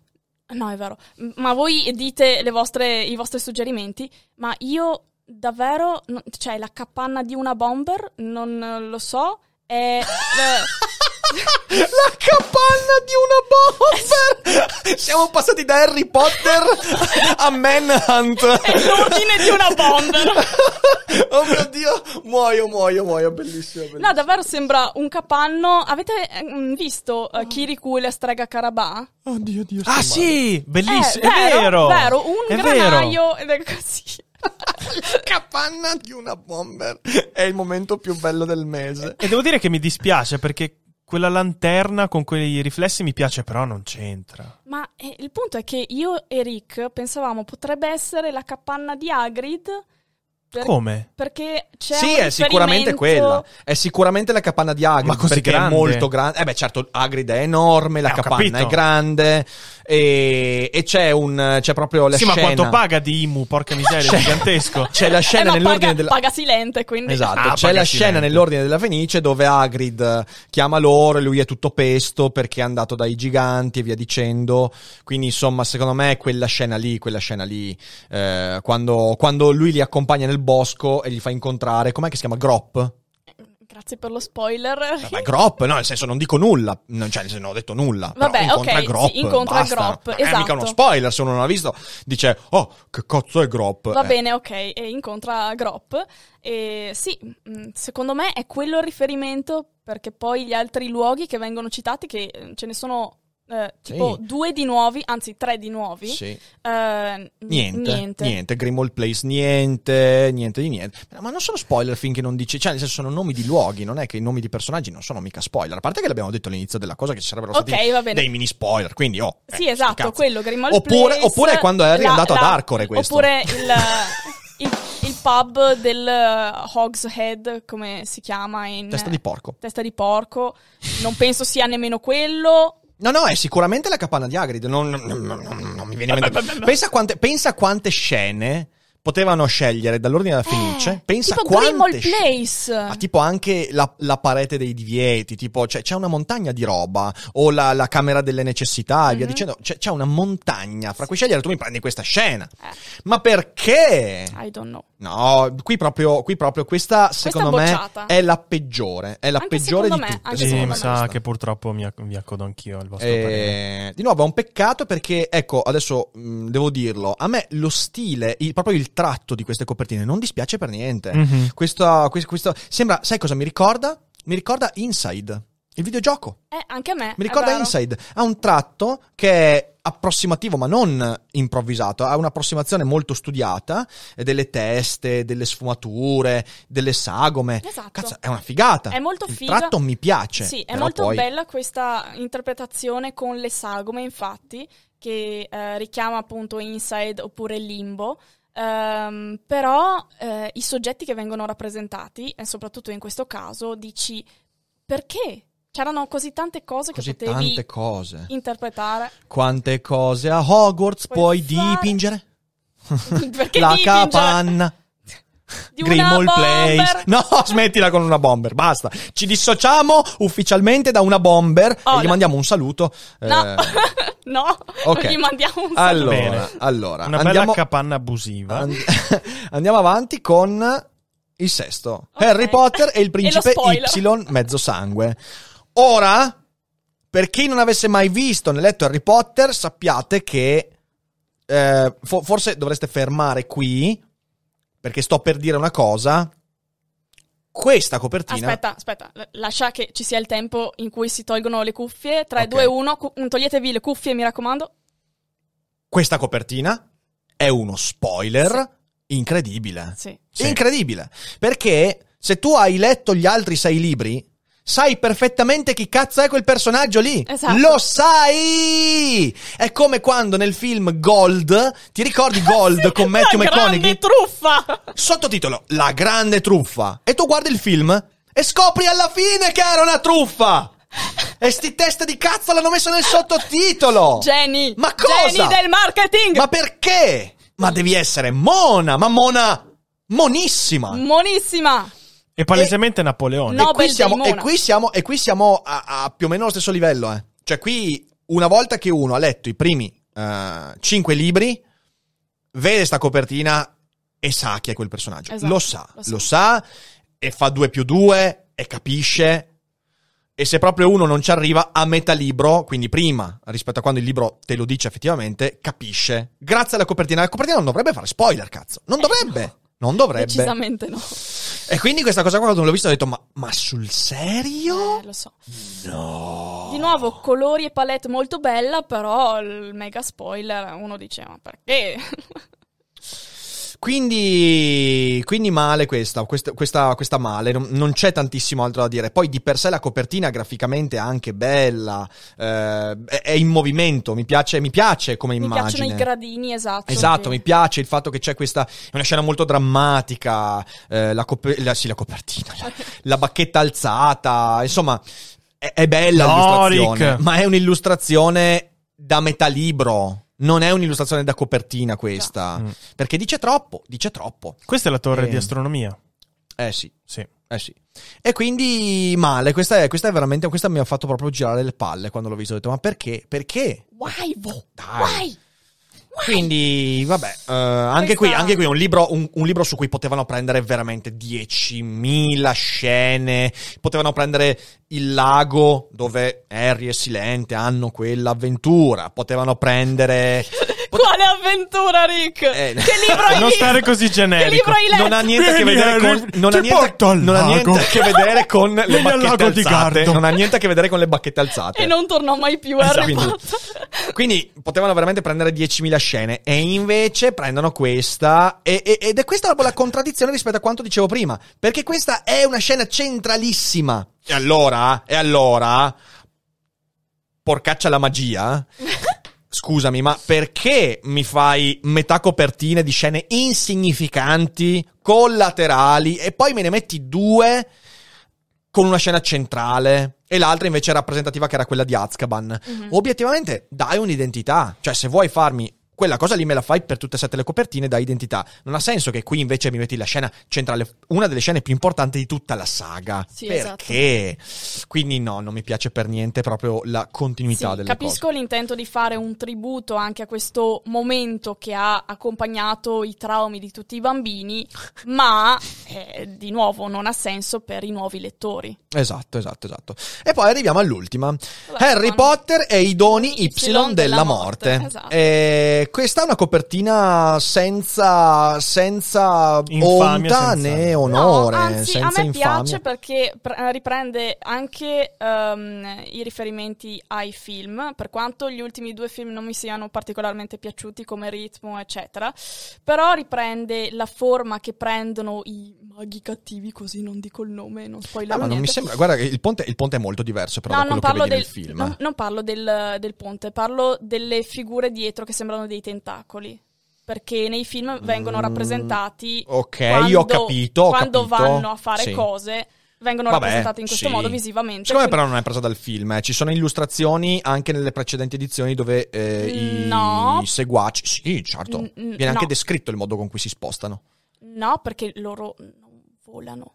No, è vero. Ma voi dite le vostre- i vostri suggerimenti, ma io davvero... cioè, la capanna di una bomber, non eh, lo so, è... eh, La capanna di una bomber! Siamo passati da Harry Potter a Manhunt. è l'ordine di una bomber. oh mio dio, muoio, muoio, muoio, bellissimo, bellissimo. No, davvero sembra un capanno. Avete eh, visto uh, Kirikou e la strega Karabà? Oddio, Dio, Ah male. sì, bellissimo, Eh, è vero. vero, un è granaio ed è così. La capanna di una bomber è il momento più bello del mese. E devo dire che mi dispiace perché quella lanterna con quei riflessi mi piace, però non c'entra. Ma eh, il punto è che io e Rick pensavamo potrebbe essere la capanna di Hagrid. Per- Come? Perché c'è sì, un è sicuramente quella. È sicuramente la capanna di Hagrid. Ma così perché grande? è molto grande. Eh beh, certo, Hagrid è enorme, la Eh, capanna è grande. E, e c'è un. C'è proprio la sì, ma scena. quanto paga di Imu? Porca miseria, C'è- è gigantesco. C'è la Eh, scena ma nell'ordine paga, della. paga silente, quindi... Esatto, Ah, c'è la silente. scena nell'ordine della Fenice dove Hagrid eh, chiama loro e lui è tutto pesto perché è andato dai giganti e via dicendo. Quindi, insomma, secondo me è quella scena lì, quella scena lì, eh, quando, quando lui li accompagna nel bosco e li fa incontrare, com'è che si chiama? Grop? Grazie per lo spoiler. Vabbè, Grop, no, nel senso non dico nulla, non, cioè non ho detto nulla. Vabbè, incontra ok, Grop, sì, incontra basta. Grop, Non è mica esatto. uno spoiler, se uno non l'ha visto, dice, oh, che cazzo è Grop? Va Eh, bene, ok, e incontra Grop. E sì, mh, secondo me è quello il riferimento perché poi gli altri luoghi che vengono citati, che eh, ce ne sono eh, tipo Sì. due di nuovi, anzi tre di nuovi, Sì. eh, Niente, niente. niente, Grimald Place, niente, niente di niente. Ma non sono spoiler finché non dici, cioè nel senso sono nomi di luoghi, non è che i nomi di personaggi non sono mica spoiler. A parte che l'abbiamo detto all'inizio della cosa che ci sarebbero Ok, stati dei mini spoiler, quindi oh. eh, Sì, esatto, quello, Grimald Oppure, Place. oppure quando è la- andato ad la- Arcore questo. Oppure il, il, il pub del uh, Hog's Head, come si chiama in... Testa di porco. Testa di porco. Non penso sia nemmeno quello. No, no, è sicuramente la capanna di Hagrid. Non, non- non- non- non mi viene in mente. Pensa quante, pensa quante scene potevano scegliere dall'ordine alla Fenice. Pensa Eh, tipo quante Grimald scene. Place. Ma tipo anche la, la parete dei divieti, tipo c'è, c'è una montagna di roba, o la, la camera delle necessità e via Mhm. dicendo. C'è, c'è una montagna fra cui scegliere, tu mi prendi questa scena. Eh. Ma perché? I don't know. No, qui proprio, qui proprio questa secondo me bocciata. è la peggiore. È la Anche peggiore di me, tutte. anche Sì, mi sa questa. che purtroppo mi, acc- mi accodo anch'io al vostro parere. Eh, di nuovo è un peccato perché, ecco, adesso mh, devo dirlo, a me lo stile, il- proprio il tratto di queste copertine non dispiace per niente. Mhm. Questa, questo, questo- sembra, sai cosa mi ricorda? Mi ricorda Inside, il videogioco. Eh, anche a me. Mi ricorda. Inside. Ha un tratto che è approssimativo, ma non improvvisato. Ha un'approssimazione molto studiata delle teste, delle sfumature, delle sagome. Esatto. Cazzo, è una figata. È molto il figa. tratto mi piace. Sì, è molto poi- bella questa interpretazione con le sagome, infatti, che eh, richiama appunto Inside oppure Limbo. Ehm, però eh, i soggetti che vengono rappresentati, e soprattutto in questo caso, dici perché? C'erano così tante cose che Così potevi tante cose. interpretare. Quante cose a Hogwarts Puoi puoi fare- dipingere? Perché la dipingere capanna. di? Place. No, smettila con una bomber, basta. Ci dissociamo ufficialmente da una bomber Oh, e gli no. mandiamo un saluto. No, Eh, no, ok. non gli mandiamo un saluto. allora, Bene. allora Una andiamo, bella capanna abusiva. and- andiamo avanti con il sesto. Ok. Harry Potter e il E principe spoiler. Y mezzo sangue. Ora, per chi non avesse mai visto né letto Harry Potter, sappiate che eh, fo- forse dovreste fermare qui, perché sto per dire una cosa. Questa copertina... Aspetta, aspetta, lascia che ci sia il tempo in cui si tolgono le cuffie. 3, Ok. 2, 1, cu- toglietevi le cuffie, mi raccomando. Questa copertina è uno spoiler incredibile. Sì. Sì. Incredibile. Perché se tu hai letto gli altri sei libri, sai perfettamente chi cazzo è quel personaggio lì. Esatto. Lo sai! È come quando nel film Gold, ti ricordi Gold con Matthew La grande McConaughey? truffa! Sottotitolo La grande truffa. E tu guardi il film e scopri alla fine che era una truffa. E sti teste di cazzo l'hanno messo nel sottotitolo. Jenny! Ma cosa? Jenny del marketing! Ma perché? Ma devi essere mona, ma mona, monissima. Monissima! E palesemente Napoleone. No. e, qui siamo, e qui siamo, e qui siamo a, a più o meno allo stesso livello. Eh. Cioè, qui una volta che uno ha letto i primi eh, cinque libri, vede sta copertina e sa chi è quel personaggio. Esatto, lo sa, lo sa. lo sa, e fa due più due e capisce. E se proprio uno non ci arriva a metà libro, quindi prima rispetto a quando il libro te lo dice effettivamente, capisce. Grazie alla copertina. La copertina non dovrebbe fare spoiler, cazzo. Non dovrebbe. Non dovrebbe. Decisamente no. E quindi questa cosa qua quando l'ho vista ho detto, ma, ma sul serio? Eh, lo so. No. Di nuovo, colori e palette molto bella, però il mega spoiler, uno dice, ma perché? Quindi, quindi male questa, questa, questa, questa male, non, non c'è tantissimo altro da dire. Poi di per sé la copertina graficamente è anche bella, eh, è, è in movimento, mi piace, mi piace come Mi immagine. piacciono i gradini, esatto. Esatto, che- mi piace il fatto che c'è questa. È una scena molto drammatica. eh, la, cope- la- sì, la copertina, la, la bacchetta alzata. Insomma, è, è bella No, l'illustrazione. Rick. Ma è un'illustrazione da metà libro. Non è un'illustrazione da copertina questa. Mm. Perché dice troppo, dice troppo. Questa è la torre Eh. di astronomia. Eh sì. Sì. Eh sì. E quindi male, questa è, questa è veramente, questa mi ha fatto proprio girare le palle quando l'ho visto. Ho detto, ma perché? Perché? Why? Dai. Why? Quindi, vabbè, eh, anche, qui, anche qui un libro, un, un libro su cui potevano prendere veramente 10.000 scene. Potevano prendere il lago dove Harry e Silente hanno quell'avventura. Potevano prendere. Quale avventura, Rick? Eh, che libro hai Non letto? stare così generico. Che libro hai letto? Non ha niente a che Vieni, vedere con, Harry, non ha niente, non ha niente a che vedere con le Vieni bacchette alzate. Non ha niente a che vedere con le bacchette alzate. E non tornò mai più Esatto, Harry quindi-. Quindi potevano veramente prendere 10.000 scene e invece prendono questa e- e- ed è questa la contraddizione rispetto a quanto dicevo prima, perché questa è una scena centralissima. E allora, e allora, porcaccia la magia, scusami, ma perché mi fai metà copertine di scene insignificanti, collaterali e poi me ne metti due con una scena centrale e l'altra invece rappresentativa che era quella di Azkaban. Obiettivamente dai un'identità, cioè se vuoi farmi quella cosa lì me la fai per tutte e sette le copertine, dai identità. Non ha senso che qui invece mi metti la scena centrale, una delle scene più importanti di tutta la saga. Sì, Perché? Quindi no, non mi piace per niente proprio la continuità Sì, delle capisco cose. l'intento di fare un tributo anche a questo momento che ha accompagnato i traumi di tutti i bambini, ma eh, di nuovo non ha senso per i nuovi lettori. Esatto, esatto, esatto. E poi arriviamo all'ultima. Vabbè, Harry. Potter e i doni Y, Y della, della morte. morte, esatto. E questa è una copertina senza, senza Infamia, onta senza- né onore, no, anzi, senza a me infamia. piace perché pr- eh, riprende anche ehm, i riferimenti ai film, per quanto gli ultimi due film non mi siano particolarmente piaciuti come ritmo, eccetera, però riprende la forma che prendono i maghi cattivi, così non dico il nome, non Ah, spoilerò ma non mi sembra, guarda, il ponte, il ponte è molto diverso però No, da non quello che parlo, vedi del, nel film. non, non parlo del, del ponte, parlo delle figure dietro che sembrano dei tentacoli. Perché nei film vengono Mm, rappresentati. ok, quando, ho capito, ho Quando capito. vanno a fare Sì. cose, vengono Vabbè, rappresentati in questo sì. modo visivamente. Secondo me quindi- però non è presa dal film, eh. ci sono illustrazioni anche nelle precedenti edizioni dove eh, i, No. i seguaci, sì certo, Mm, mm, viene anche no. descritto il modo con cui si spostano. No, perché loro non volano.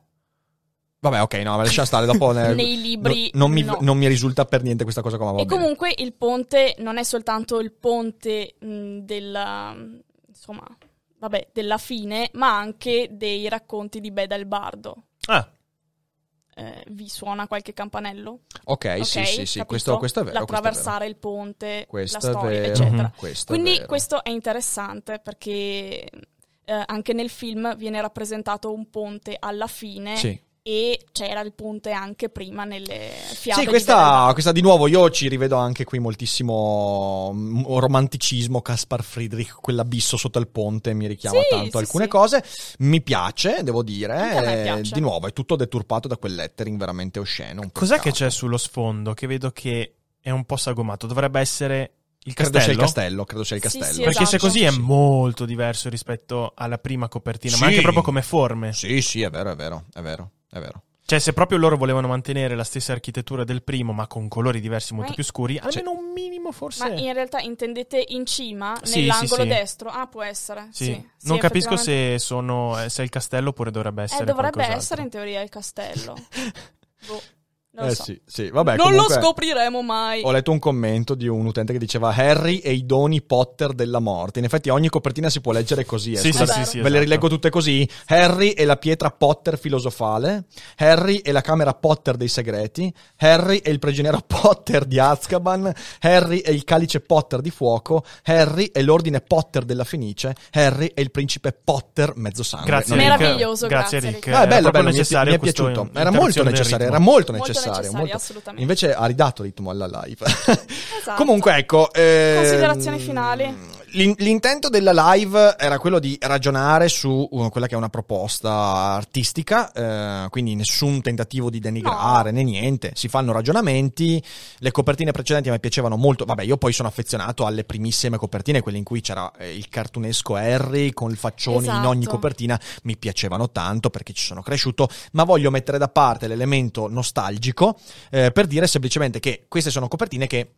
Vabbè, ok, no, lascia stare. Dopo ne- Nei libri, no- non, mi, no. non mi risulta per niente questa cosa ma va e bene. comunque il ponte non è soltanto il ponte mh, della. insomma, vabbè, della fine, ma anche dei racconti di Beda il Bardo. Ah, Eh, vi suona qualche campanello? Ok, Ok, sì, sì, sì, questo, questo è vero. è L'attraversare il ponte, Questo la è storia, vero. eccetera. Questo è Quindi vero. questo è interessante perché eh, anche nel film viene rappresentato un ponte alla fine Sì. E c'era il ponte anche prima nelle fiabe Sì, di questa, Beda. questa di nuovo io ci rivedo anche qui moltissimo mm, romanticismo, Caspar Friedrich, quell'abisso sotto il ponte mi richiama Sì, tanto sì, alcune sì. cose. Mi piace, devo dire. Anche a me eh, piace. Di nuovo, è tutto deturpato da quel lettering veramente osceno. un cos'è che c'è sullo sfondo che vedo che è un po' sagomato? Dovrebbe essere il Credo castello? sia il castello, credo sia il Sì, castello. sì, Perché se esatto. così è Sì. molto diverso rispetto alla prima copertina, Sì. ma anche proprio come forme. Sì, sì, è vero, è vero, è vero, è vero. Cioè, se proprio loro volevano mantenere la stessa architettura del primo, ma con colori diversi molto Ma- più scuri, Cioè- almeno un minimo forse. Ma in realtà intendete in cima, Sì, nell'angolo sì, sì. destro? Ah, può essere. Sì. Sì. non Sì, capisco se, sono, eh, se è il castello oppure dovrebbe essere Eh, dovrebbe qualcos'altro. essere in teoria il castello. Boh, non lo Eh so. sì, sì, vabbè, non comunque- lo scopriremo mai. Ho letto un commento di un utente che diceva Harry e i doni Potter della morte. In effetti ogni copertina si può leggere così. Eh. Sì, sì, sì, sì, ve le esatto. rileggo tutte così. Harry e la pietra Potter filosofale. Harry e la camera Potter dei segreti. Harry e il prigioniero Potter di Azkaban. Harry e il calice Potter di fuoco. Harry e l'ordine Potter della Fenice. Harry e il principe Potter mezzo sangue. Grazie, Non. Meraviglioso, Grazie, grazie, Rick. Rick. No, è bello, bello, mi è, mi è piaciuto. Era molto necessario, era molto Molto necessario. Necessario, molto- assolutamente. Invece ha ridato ritmo alla live. Esatto. Comunque, ecco. ehm, Considerazioni finali? L'in- L'intento della live era quello di ragionare su uh, quella che è una proposta artistica, eh, quindi nessun tentativo di denigrare né niente. Si fanno ragionamenti. Le copertine precedenti a me piacevano molto. Vabbè, io poi sono affezionato alle primissime copertine, quelle in cui c'era eh, il cartunesco Harry con il faccione in ogni Esatto. copertina. Mi piacevano tanto perché ci sono cresciuto, ma voglio mettere da parte l'elemento nostalgico eh, per dire semplicemente che queste sono copertine che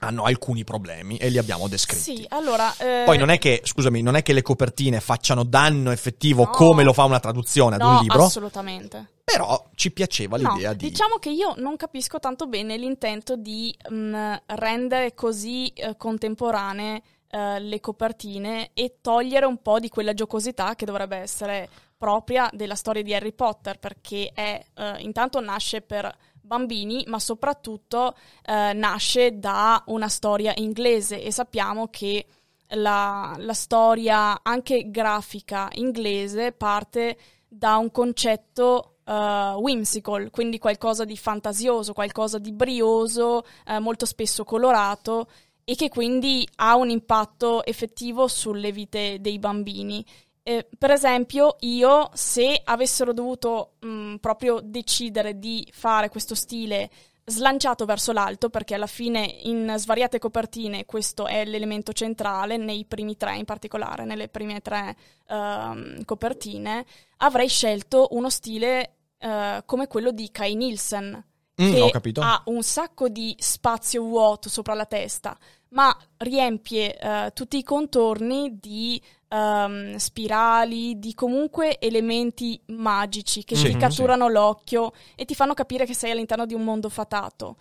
hanno alcuni problemi e li abbiamo descritti. Sì, allora... eh, Poi non è che, scusami, non è che le copertine facciano danno effettivo No. come lo fa una traduzione ad no, un libro, assolutamente. però ci piaceva No, l'idea di... diciamo che io non capisco tanto bene l'intento di mm, rendere così eh, contemporanee eh, le copertine e togliere un po' di quella giocosità che dovrebbe essere propria della storia di Harry Potter, perché è, eh, intanto nasce per bambini, ma soprattutto eh, nasce da una storia inglese e sappiamo che la, la storia anche grafica inglese parte da un concetto uh, whimsical, quindi qualcosa di fantasioso, qualcosa di brioso, uh, molto spesso colorato e che quindi ha un impatto effettivo sulle vite dei bambini. Eh, per esempio, io se avessero dovuto mh, proprio decidere di fare questo stile slanciato verso l'alto, perché alla fine in svariate copertine questo è l'elemento centrale, nei primi tre in particolare, nelle prime tre uh, copertine, avrei scelto uno stile uh, come quello di Kai Nielsen, Mm, che ha un sacco di spazio vuoto sopra la testa, ma riempie uh, tutti i contorni di um, spirali, di comunque elementi magici che Sì, ti sì. catturano l'occhio e ti fanno capire che sei all'interno di un mondo fatato.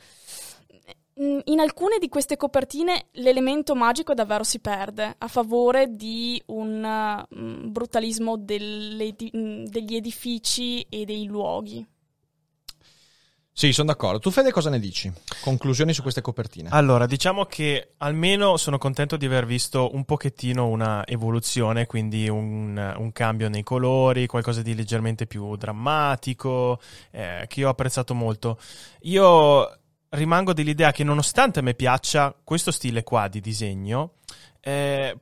Mm, In alcune di queste copertine l'elemento magico davvero si perde a favore di un mm, brutalismo delle- di- mm, degli edifici e dei luoghi. Sì, sono d'accordo. Tu Fede cosa ne dici? Conclusioni su queste copertine. Allora, diciamo che almeno sono contento di aver visto un pochettino una evoluzione, quindi un, un cambio nei colori, qualcosa di leggermente più drammatico, eh, che io ho apprezzato molto. Io rimango dell'idea che nonostante a me piaccia questo stile qua di disegno, eh,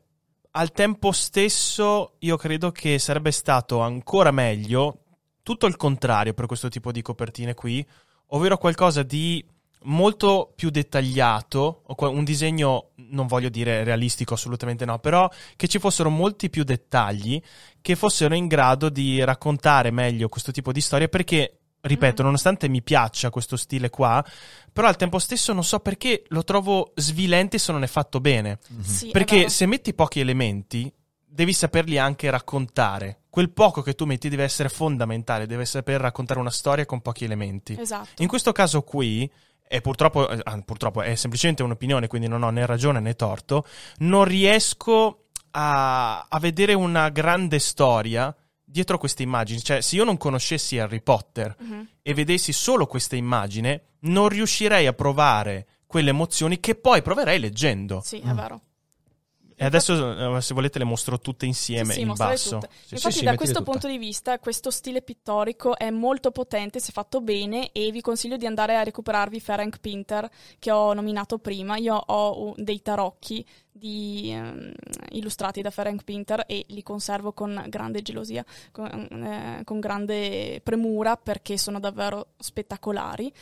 al tempo stesso io credo che sarebbe stato ancora meglio tutto il contrario per questo tipo di copertine qui, ovvero qualcosa di molto più dettagliato, un disegno, non voglio dire realistico, assolutamente no, però che ci fossero molti più dettagli che fossero in grado di raccontare meglio questo tipo di storie perché, ripeto, Mm. nonostante mi piaccia questo stile qua, però al tempo stesso non so perché lo trovo svilente se non è fatto bene. Sì, è Perché se metti pochi elementi, devi saperli anche raccontare. Quel poco che tu metti deve essere fondamentale, deve saper raccontare una storia con pochi elementi. Esatto. In questo caso qui, e purtroppo, eh, ah, purtroppo è semplicemente un'opinione, quindi non ho né ragione né torto, non riesco a, a vedere una grande storia dietro queste immagini. Cioè, se io non conoscessi Harry Potter Mhm. e vedessi solo questa immagine, non riuscirei a provare quelle emozioni che poi proverei leggendo. Sì, è vero. E adesso, eh, se volete, le mostro tutte insieme Sì, sì, in basso. tutte. Sì, Infatti, da questo tutte. punto di vista, questo stile pittorico è molto potente se fatto bene e vi consiglio di andare a recuperarvi Ferenc Pinter che ho nominato prima. Io ho dei tarocchi di, ehm, illustrati da Ferenc Pinter e li conservo con grande gelosia, con, eh, con grande premura perché sono davvero spettacolari.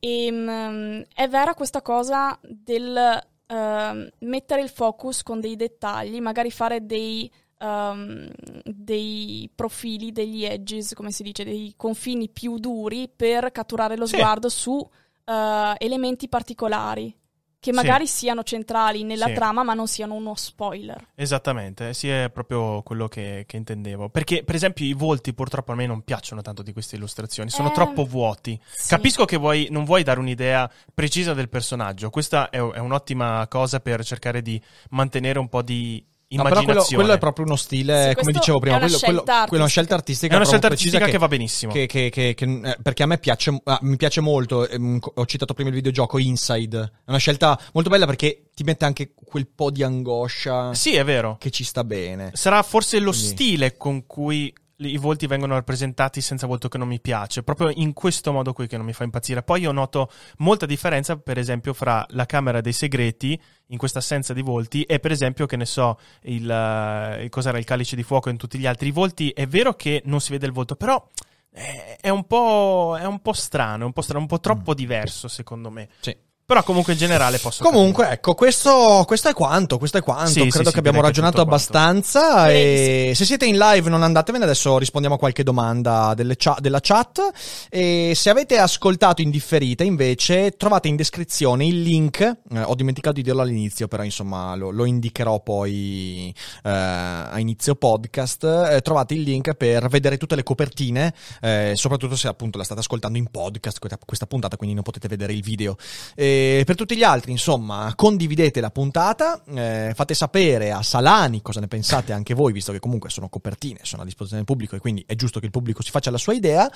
E mm, è vera questa cosa del ehm, mettere il focus con dei dettagli, magari fare dei, ehm, dei profili, degli edges, come si dice, dei confini più duri per catturare lo Sì. sguardo su eh, elementi particolari che Sì. magari siano centrali nella Sì. trama ma non siano uno spoiler. Esattamente, sì, è proprio quello che, che intendevo. Perché, per esempio, i volti purtroppo a me non piacciono tanto di queste illustrazioni, sono Eh, troppo vuoti. sì. Capisco che vuoi, non vuoi dare un'idea precisa del personaggio, questa è, è un'ottima cosa per cercare di mantenere un po' di No, però quello, quello è proprio uno stile, Sì, come dicevo prima, è una quello, quello- scelta quello è una scelta artistica È una scelta artistica precisa che va benissimo. che- che- che- che- eh, perché a me piace, ah, mi piace molto. ehm, ho citato prima il videogioco Inside. È una scelta molto bella perché ti mette anche quel po' di angoscia Sì, è vero. che ci sta bene. Sarà forse lo Quindi- stile con cui i volti vengono rappresentati senza volto che non mi piace, proprio in questo modo qui che non mi fa impazzire. Poi io noto molta differenza, per esempio, fra la Camera dei Segreti, in questa assenza di volti, e per esempio, che ne so, il, eh, il- cos'era il calice di fuoco in tutti gli altri. I volti, è vero che non si vede il volto, però è, è un po', è un po' strano, è un po' strano, un po' troppo diverso, secondo me. Sì. Però comunque in generale posso Comunque, capire. ecco, questo, questo è quanto. Questo è quanto. Sì, Credo sì, che abbiamo ragionato abbastanza. E se siete in live, non andatevene. Adesso rispondiamo a qualche domanda cha- della chat. E se avete ascoltato in differita, invece, trovate in descrizione il link. eh, ho dimenticato di dirlo all'inizio, però insomma lo, lo indicherò poi eh, a inizio podcast. Eh, trovate il link per vedere tutte le copertine, eh, soprattutto se appunto la state ascoltando in podcast questa, questa puntata, quindi non potete vedere il video. E per tutti gli altri, insomma, condividete la puntata, eh, fate sapere a Salani cosa ne pensate anche voi, visto che comunque sono copertine, sono a disposizione del pubblico e quindi è giusto che il pubblico si faccia la sua idea.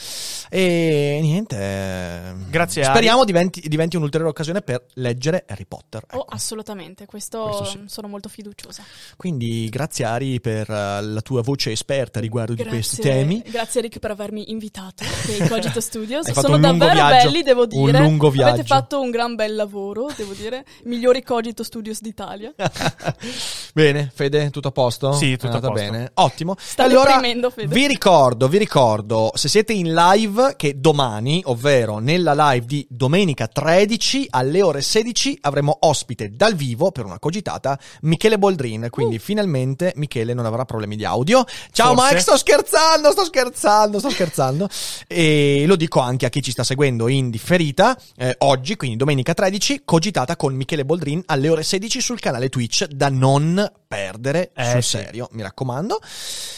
E niente, eh, Grazie. Speriamo diventi, diventi un'ulteriore occasione per leggere Harry Potter. Oh, ecco. assolutamente, questo, Questo sì. sono molto fiduciosa. Quindi grazie Ari per eh, la tua voce esperta riguardo di questi temi. Grazie Rick per avermi invitato nei Cogito Studios. Sono un lungo davvero viaggio, belli, devo un dire. lungo Avete viaggio. fatto un gran bel lavoro, devo dire. Migliori Cogito Studios d'Italia. bene, Fede, tutto a posto? Sì, tutto a posto. bene. Ottimo. Sta allora, deprimendo, Fede. vi ricordo, vi ricordo, se siete in live, che domani, ovvero nella live di domenica 13 alle ore 16, avremo ospite dal vivo per una cogitata Michele Boldrin. Quindi finalmente Michele non avrà problemi di audio. Ciao Forse. Mike, sto scherzando, sto scherzando, sto scherzando. e lo dico anche a chi ci sta seguendo in differita. eh, oggi, quindi domenica 13, cogitata con Michele Boldrin alle ore 16 sul canale Twitch da non perdere Eh, sul sì. serio, mi raccomando.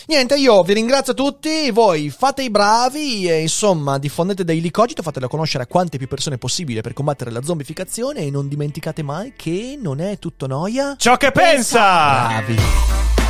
Niente, io vi ringrazio tutti, voi fate i bravi e insomma diffondete Daily Cogito, fatelo conoscere a quante più persone possibile per combattere la zombificazione e non dimenticate mai che non è tutto noia. Ciò che pensa! Bravi.